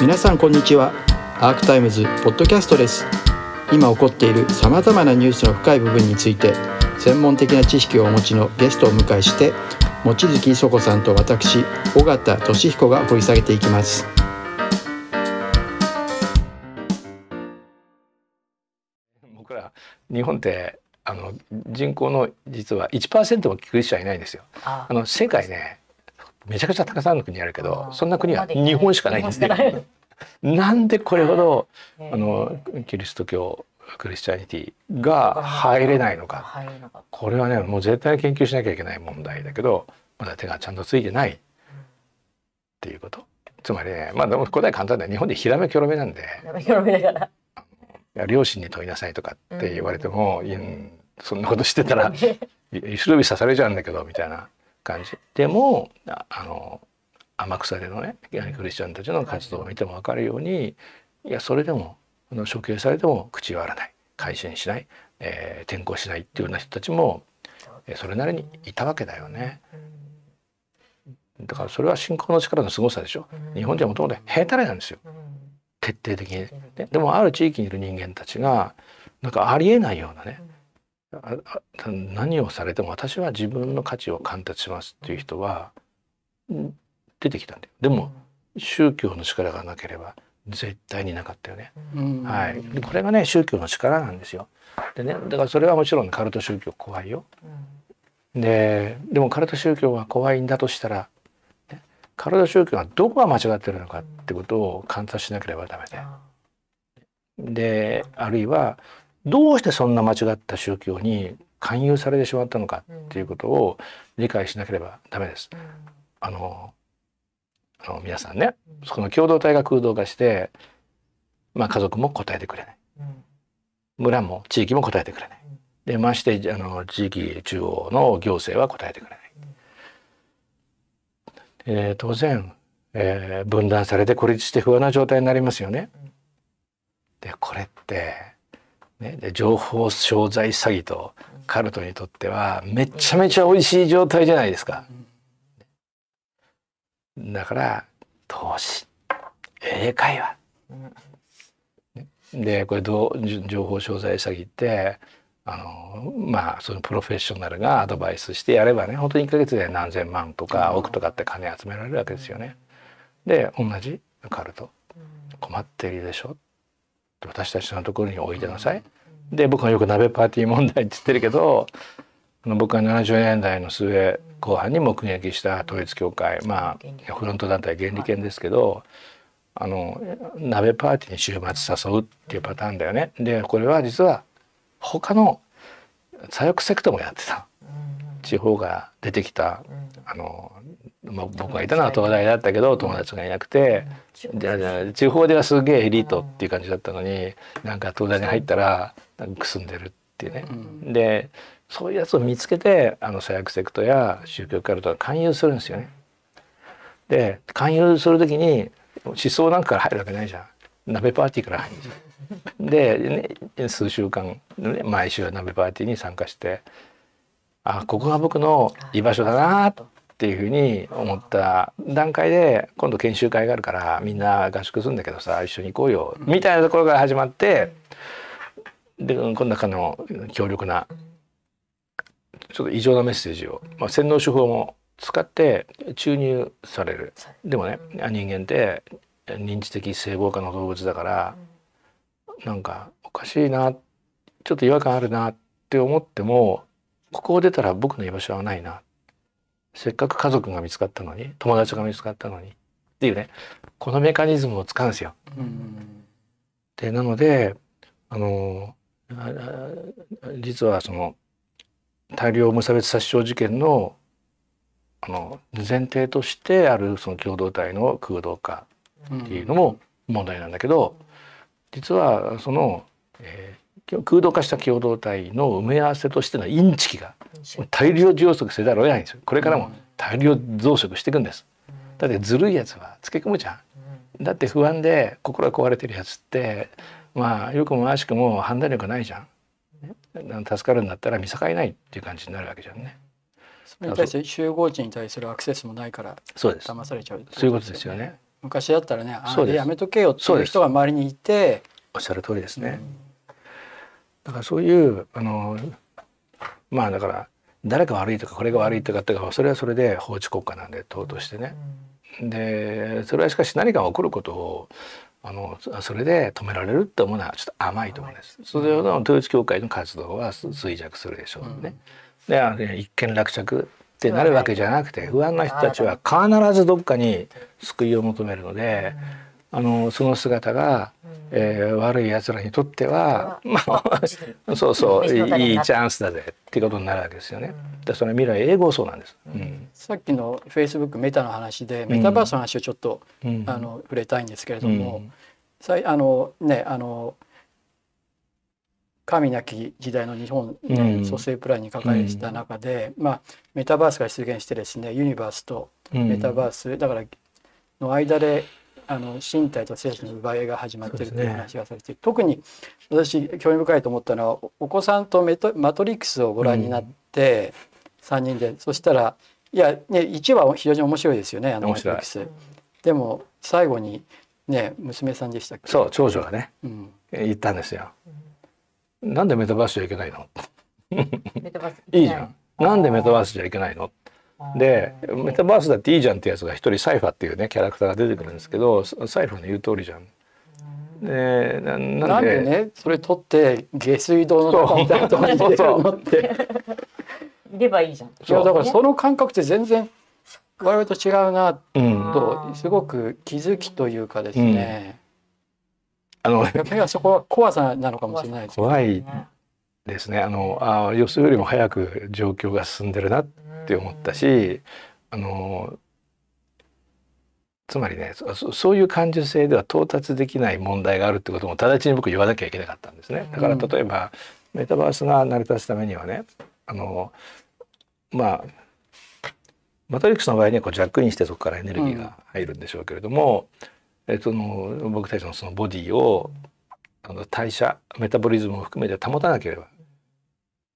皆さんこんにちは。アークタイムズポッドキャストです。今起こっているさまざまなニュースの深い部分について専門的な知識をお持ちのゲストをお迎えして望月磯子さんと私尾形俊彦が掘り下げていきます。僕ら日本ってあの人口の実は1%も聞く人はいないんですよ。あの世界ねめちゃくちゃたくさんの国あるけどそんな国は日本しかない。んですね。なんでこれほどあのキリスト教クリスチャニティが入れないのか。これはねもう絶対研究しなきゃいけない問題だけどまだ手がちゃんとついてない。っていうこと。つまりねまあでも答え簡単だ日本でひらめきょろめなんで。両親に問いなさいとかって言われても、うん、そんなことしてたら後ろ指刺されちゃうんだけどみたいな感じでもあの天草でのねクリスチャンたちの活動を見ても分かるようにいやそれでも処刑されても口を割らない改心しない、えー、転校しないっていうような人たちもそれなりにいたわけだよね。だからそれは信仰の力の凄さでしょ。日本人はもともとヘタレなんですよ。徹底的に。ででもある地域にいる人間たちがなんかありえないようなね何をされても私は自分の価値を貫徹しますっていう人は出てきたんだよ。でも宗教の力がなければ絶対になかったよね。はい。これがね宗教の力なんですよ。でねだからそれはもちろんカルト宗教怖いよ。ででもカルト宗教が怖いんだとしたら、ね、カルト宗教がどこが間違ってるのかってことを観察しなければダメで。であるいはどうしてそんな間違った宗教に勧誘されてしまったのかっていうことを理解しなければダメです。あのあの皆さんねその共同体が空洞化して、まあ、家族も答えてくれない。村も地域も答えてくれない。でましてあの地域中央の行政は答えてくれない。えー、当然、えー、分断されて孤立して不安な状態になりますよね。でこれってね、で情報商材詐欺とカルトにとってはめちゃめちゃ美味しい状態じゃないですか。だから投資英会話。でこれどう情報商材詐欺ってあのまあそのプロフェッショナルがアドバイスしてやればね本当に1ヶ月で何千万とか億とかって金集められるわけですよね。で同じカルト困っているでしょ私たちのところに置いてなさい。で僕はよく鍋パーティー問題って言ってるけど僕は70年代の末後半に目撃した統一教会まあフロント団体原理研ですけどあの鍋パーティーに週末誘うっていうパターンだよね。でこれは実は他の左翼セクトもやってた。地方が出てきたあのまあ、僕がいたのは東大だったけど友達がいなくて、うん、地方ではすげえエリートっていう感じだったのになんか東大に入ったらくすんでるっていうね。うん、でそういうやつを見つけてあの左翼セクトや宗教カルトが勧誘するんですよね。で勧誘する時に思想なんかから入るわけないじゃん。鍋パーティーから入るんですよ。で、ね、数週間、ね、毎週鍋パーティーに参加してあここが僕の居場所だなとっていうふうに思った段階で今度研修会があるからみんな合宿するんだけどさ一緒に行こうよみたいなところから始まってでこの中の強力なちょっと異常なメッセージを、まあ、洗脳手法も使って注入される。でもね人間って認知的性暴化の動物だからなんかおかしいなちょっと違和感あるなって思ってもここを出たら僕の居場所はないなせっかく家族が見つかったのに友達が見つかったのにっていうねこのメカニズムを使うんですよ。でなのであの実はその大量無差別殺傷事件のあの前提としてあるその共同体の空洞化っていうのも問題なんだけど、実はその、えー、空洞化した共同体の埋め合わせとしてのインチキが大量増殖せざるを得ないんですよ。これからも大量増殖していくんです、だってずるいやつはつけ込むじゃん、だって不安で心が壊れてるやつってまあよくも悪しくも判断力ないじゃん。助かるんだったら見境ないっていう感じになるわけじゃんね。それに対して集合値に対するアクセスもないからそうです。騙されちゃうそういうことですよね。昔だったらねあれやめとけよっていう人が周りにいておっしゃる通りですね。だからそういうあのまあだから誰か悪いとかこれが悪いとかってかそれはそれで法治国家なんで党としてね。でそれはしかし何かが起こることをあのそれで止められるって思うのはちょっと甘いと思うんです。それの統一教会の活動は衰弱するでしょうね。であの一見落着ってなるわけじゃなくて不安な人たちは必ずどっかに救いを求めるので。あのその姿が、えー、悪い奴らにとっては、まあ、そうそういいチャンスだぜっていうことになるわけですよね。でそれ未来英語そうなんです、うん、さっきのフェイスブックメタの話でメタバースの話をちょっと、うん。あの触れたいんですけれども、うん。さいあのねあの神なき時代の日本、ねうん。蘇生プランに書かれてた中で、まあ、メタバースが出現してですねユニバースとうんメタバース、だからの間であの身体と精神の奪い合いが始まってるという話がされて、特に私興味深いと思ったのはおお子さんとメトマトリックスをご覧になって、3人でそしたらいや、ね、1話非常に面白いですよねあのマトリックス。でも最後にね娘さんでしたっけ？そう長女がねうん、言ったんですよ。なんでメタバースじゃいけないの？メタバースいいじゃん。なんでメタバースじゃいけないの？でメタバースだっていいじゃんってやつが一人サイファーっていうねキャラクターが出てくるんですけどササイファーの言う通りじゃん。でなななんんででね？それ取って下水道の中みたいなところに入れるのって。いればいいじゃん。いやだからその感覚って全然我々と違うなうん、とすごく気づきというかですね、あの逆にはそこは怖さなのかもしれないです怖いですねあのあ予想よりも早く状況が進んでるなって思ったしあのつまりねそそういう感受性では到達できない問題があるってことも直ちに僕言わなきゃいけなかったんですね。だから例えば、メタバースが成り立つためにはねあのまあマトリックスの場合にはこうジャックインしてそこからエネルギーが入るんでしょうけれども、えっと、その僕たちのそのボディをあの代謝メタボリズムを含めて保たなければ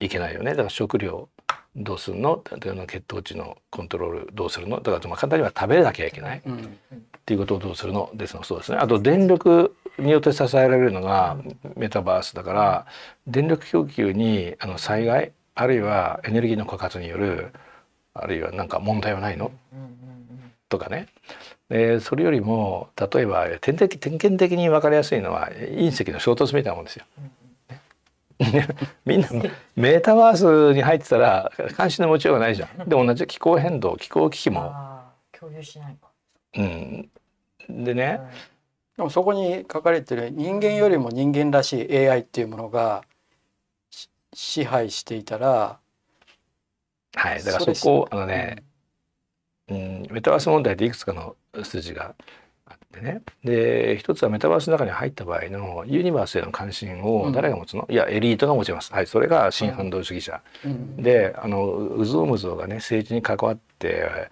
いけないよね。だから食料どうするの？血糖値のコントロールどうするの？だからまあ簡単には食べなきゃいけない。っうん。ていうことをどうするの？ですのそうですね。あと電力によって支えられるのがメタバースだから電力供給にあの災害あるいはエネルギーの枯渇によるあるいは何か問題はないの？とかね。でそれよりも例えば点的点検的に分かりやすいのは隕石の衝突みたいなもんですよ。みんなメタバースに入ってたら関心の持ちようがないじゃん。で同じ気候変動気候危機も、共有しないか。うん、でね、でもそこに書かれてる人間よりも人間らしい AI っていうものがし支配していたらはい、だからそこあのね、うん、メタバース問題っていくつかの数字があってね。で一つはメタバースの中に入った場合のユニバースへの関心を誰が持つの、いやエリートが持ちます、はい、それが新反動主義者、うん。であのうぞうむぞうがね政治に関わって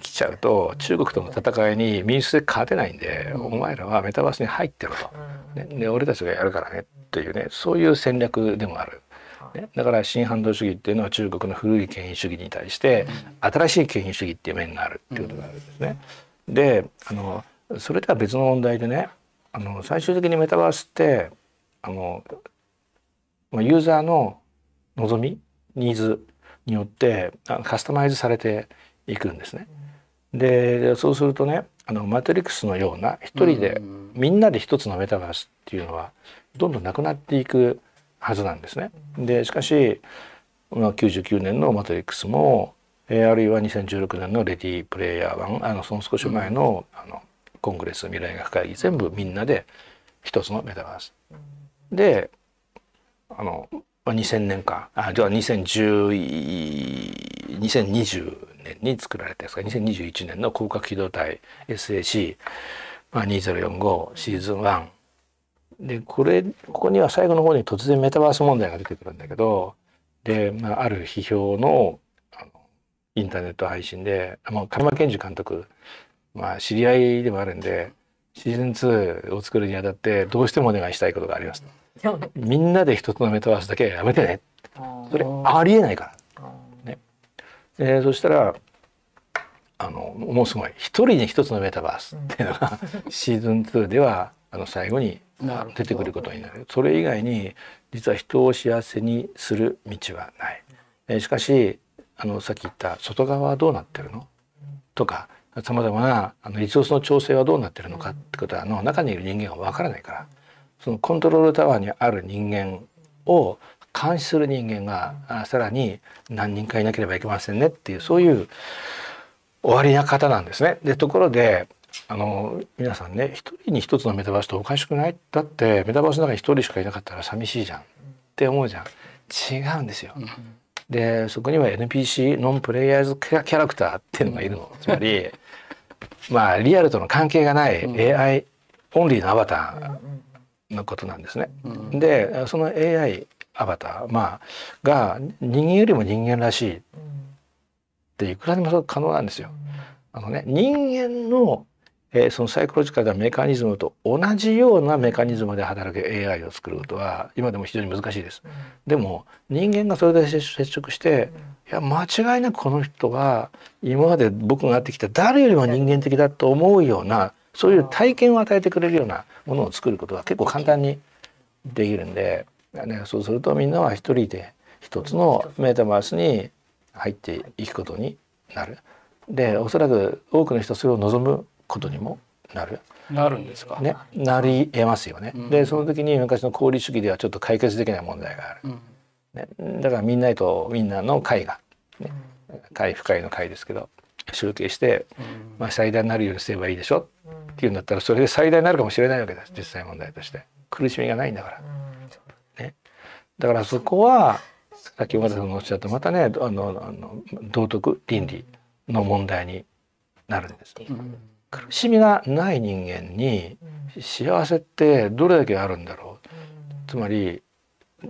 きちゃうと中国との戦いに民主で勝てないんで、うん。お前らはメタバースに入ってろと、ね、で俺たちがやるからねっていうねそういう戦略でもある。ね、だから新反動主義っていうのは中国の古い権威主義に対して新しい権威主義っていう面があるっていうことがあるんですね。であのそれとは別の問題でねあの最終的にメタバースってあのまあユーザーの望みニーズによってあカスタマイズされていくんですね。でそうするとねあのマトリックスのような一人でうんみんなで一つのメタバースっていうのはどんどんなくなっていくはずなんですね。でしかし、まあ、99年の「マトリックスも」えーあるいは2016年の「レディープレイヤー1」あのその少し前の,、あのコングレス未来学会議全部みんなで一つのメタバース。であの、まあ、2000年かあじゃあ2010 2020年に作られたやつが2021年の広角機動隊 SAC、まあ、2045シーズン1でこれここには最後の方に突然メタバース問題が出てくるんだけどで、まあ、ある批評のインターネット配信であもう金間健二監督、まあ、知り合いでもあるんでシーズン2を作るにあたってどうしてもお願いしたいことがありますみんなで一つのメタバースだけはやめてね。それありえないから。あえーそしたらあのもうすごい一人に一つのメタバースっていうのが シーズン2ではあの最後に出てくることになる。それ以外に実は人を幸せにする道はない。えーしかしあのさっき言った外側はどうなってるの？とかさまざまなあのリソースの調整はどうなってるのかってことはあの中にいる人間がわからないからそのコントロールタワーにある人間を監視する人間がさらに何人かいなければいけませんねっていうそういう終わりな方なんですね。でところであの皆さんね一人に一つのメタバースっておかしくない？だってメタバースの中に一人しかいなかったら寂しいじゃんって思うじゃん違うんですよ。でそこには NPC ノンプレイヤーズキャラクターっていうのがいるの。つまりまあリアルとの関係がない AI オンリーのアバターのことなんですね。うん。でその AI アバター、まあ、が人間よりも人間らしいっていくらでも可能なんですよ。あのね人間の、えーそのサイコロジカルなメカニズムと同じようなメカニズムで働く AI を作ることは今でも非常に難しいです。でも人間がそれで接接触していや間違いなくこの人は今まで僕が会ってきた誰よりも人間的だと思うようなそういう体験を与えてくれるようなものを作ることは結構簡単にできるんで、ね、そうするとみんなは一人で一つのメタバースに入っていくことになる。でおそらく多くの人はそれを望むことにもなる。なるんですか？ね、なり得ますよね。うん。でその時に昔の功利主義ではちょっと解決できない問題がある。うん。ね、だからみんなとみんなの会が、ね、会不会の会ですけど集計して、うん。まあ、最大になるようにすればいいでしょ？っていうんだったらそれで最大になるかもしれないわけです実際問題として。苦しみがないんだから。だからそこはさっき小田さんがおっしゃったまたねあのあの道徳倫理の問題になるんです。うん苦しみがない人間に幸せってどれだけあるんだろう？つまり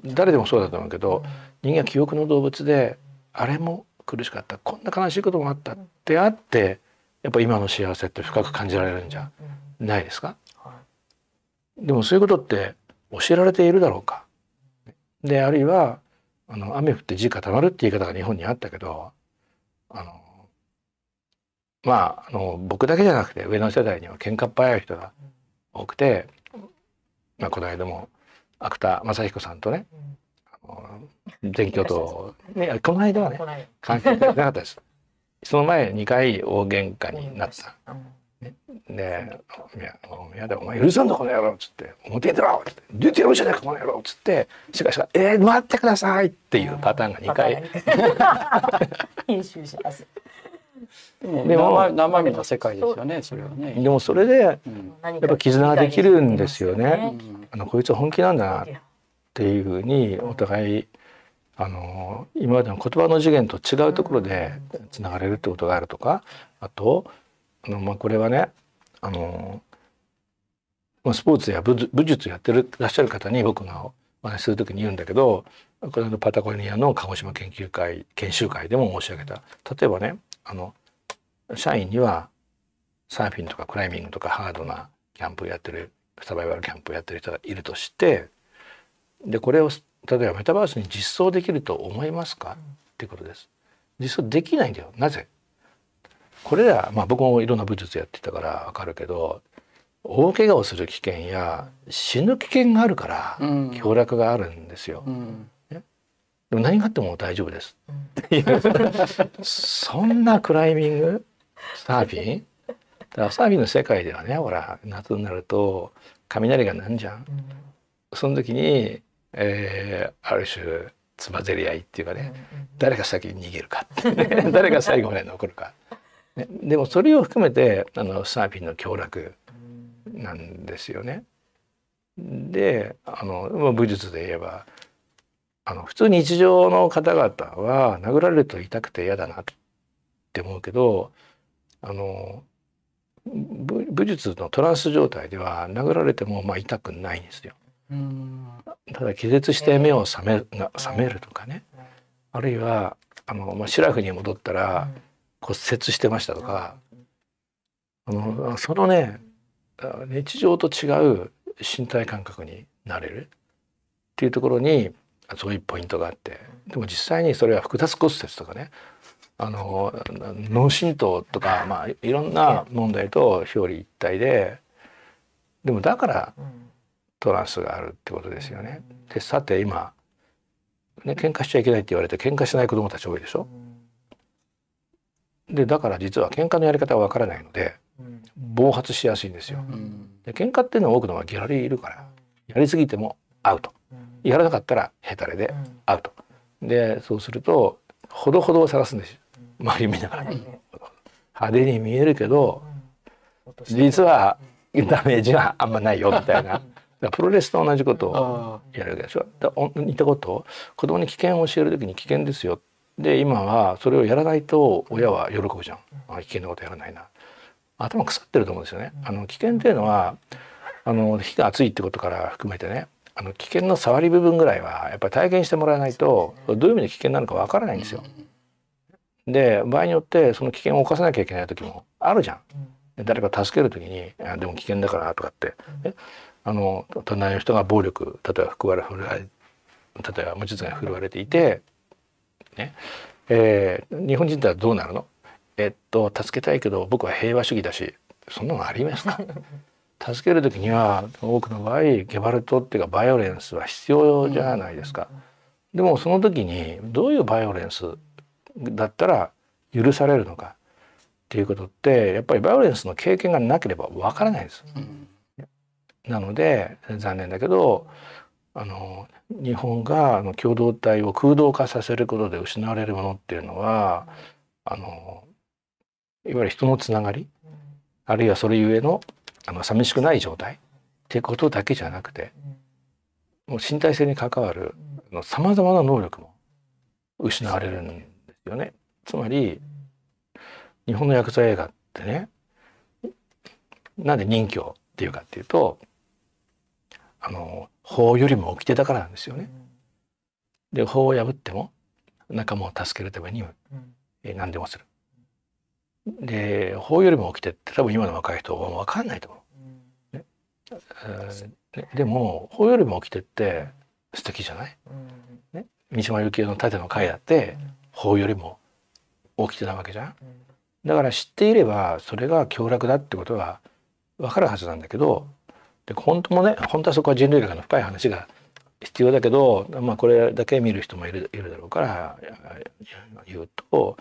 誰でもそうだと思うけど人間は記憶の動物であれも苦しかった。こんな悲しいこともあった。ってあってやっぱ今の幸せって深く感じられるんじゃないですか？でもそういうことって教えられているだろうか？であるいはあの雨降って地固まるって言い方が日本にあったけどあのまああの僕だけじゃなくて上の世代には喧嘩っ早い人が多くて、まあ、この間も芥田正彦さんとねあの全教と、ね、この間はね関係なかったです。その前2回大喧嘩になった。で「いやもうやだお前許さんだこの野郎」っつって「表に出ろ」っつって「出てやろうじゃないかこの野郎」っつってしかし「えー、待ってください」っていうパターンが2回。編集します。でも生生身の世界ですよねそれはね。でもそれでやっぱ絆ができるんですよね。うんあのこいつは本気なんだなっていうふうにお互いあの今までの言葉の次元と違うところでつながれるってことがあるとかあとあの、まあ、これはねあの、まあ、スポーツや武術武術やってるらっしゃる方に僕がお話しする時に言うんだけどこれのパタゴニアの鹿児島研究会研修会でも申し上げた。例えばねあの社員にはサーフィンとかクライミングとかハードなキャンプやってるサバイバルキャンプやってる人がいるとしてでこれを例えばメタバースに実装できると思いますかっていうことです。実装できないんだよなぜ？これら、まあ、僕もいろんな武術やってたからわかるけど大怪我をする危険や死ぬ危険があるからうん凶楽があるんですよ。うんでも何があっても大丈夫です。っていう。そんなクライミング？サーフィン？だからサーフィンの世界ではねほら夏になると雷がなんじゃん。その時に、えーある種つばぜり合いっていうかね、誰が先に逃げるか。ってね誰が最後まで残るか、ね、でもそれを含めてあのサーフィンの凶楽なんですよね。であのまあ武術で言えばあの普通日常の方々は殴られると痛くて嫌だなって思うけどあの武武術のトランス状態では殴られてもまあ痛くないんですよ。うん。ただ気絶して目を覚めが覚めるとかね。あるいはあの、まあ、シラフに戻ったら骨折してましたとか。あのそのねあ日常と違う身体感覚になれるっていうところにそういうポイントがあってでも実際にそれは複雑骨折とかねあの脳震盪とか、まあ、いろんな問題と表裏一体ででもだからトランスがあるってことですよね。でさて今ね喧嘩しちゃいけないって言われて喧嘩しない子供たち多いでしょ。でだから実は喧嘩のやり方はわからないので暴発しやすいんですよ。で喧嘩っていうのは多くのはギャラリーいるからやりすぎてもアウトやらなかったらヘタレでアウトでそうするとほどほどを探すんですよ周り見ながら。派手に見えるけど実はダメージがあんまないよみたいな。プロレスと同じことをやるわけでしょ。だ似たことを子供に危険を教える時に危険ですよ。で今はそれをやらないと親は喜ぶじゃん。あ危険なことやらないな。頭腐ってると思うんですよね。あの危険っていうのはあの火が熱いってことから含めてねあの危険の触り部分ぐらいはやっぱり体験してもらわないとどういう意味で危険なのかわからないんですよ。で場合によってその危険を犯さなきゃいけない時もあるじゃん。誰か助ける時に「でも危険だから」とかって、ね、あの隣の人が暴力例えば振られ例えば無実が振るわれていて、ね。えー、日本人ってはどうなるの？えっと助けたいけど僕は平和主義だしそんなのありますか？助ける時には多くの場合ゲバルトっていうかバイオレンスは必要じゃないですか。でもその時にどういうバイオレンスだったら許されるのかっていうことってやっぱりバイオレンスの経験がなければわからないです。なので残念だけどあの日本があの共同体を空洞化させることで失われるものっていうのはあのいわゆる人のつながりあるいはそれゆえのあの寂しくない状態っていうことだけじゃなくてもう身体性に関わるさまざまな能力も失われるんですよね。つまり日本のヤクザ映画ってねなんで任侠っていうかっていうとあの法よりも掟だからなんですよね。で法を破っても仲間を助けるために、え何でもする。で法よりも掟って多分今の若い人は分かんないと思う。ねえー、でも法よりも掟って素敵じゃない、ね、三島由紀夫の盾の会だって法よりも掟なわけじゃん？だから知っていればそれが凶楽だってことは分かるはずなんだけどで本当もね本当はそこは人類学の深い話が必要だけど、まあ、これだけ見る人もいるいるだろうから言うと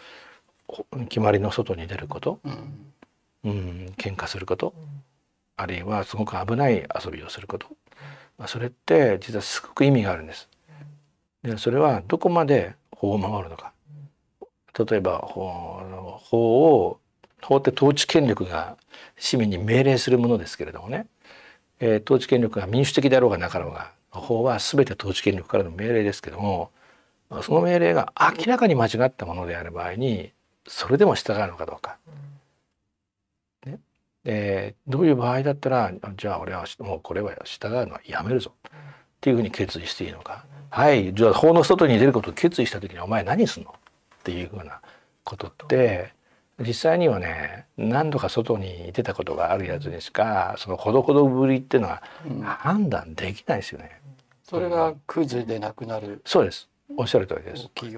決まりの外に出ること、うん、喧嘩すること、あるいはすごく危ない遊びをすること、まあ、それって実はすごく意味があるんです。でそれはどこまで法を守るのか。例えば法を法って統治権力が市民に命令するものですけれどもね、えー、統治権力が民主的であろうがなかろうが法は全て統治権力からの命令ですけどもその命令が明らかに間違ったものである場合にそれでも従うのかどうか。ね、でどういう場合だったらじゃあ俺はもうこれは従うのはやめるぞっていうふうに決意していいのか。はいじゃあ法の外に出ることを決意した時にお前何すんの？っていうふうなことって実際にはね何度か外に出たことがあるやつにしかそのほどほどぶりっていうのは判断できないですよね。それがクズでなくなる。そうです。おっしゃる通りです。大きい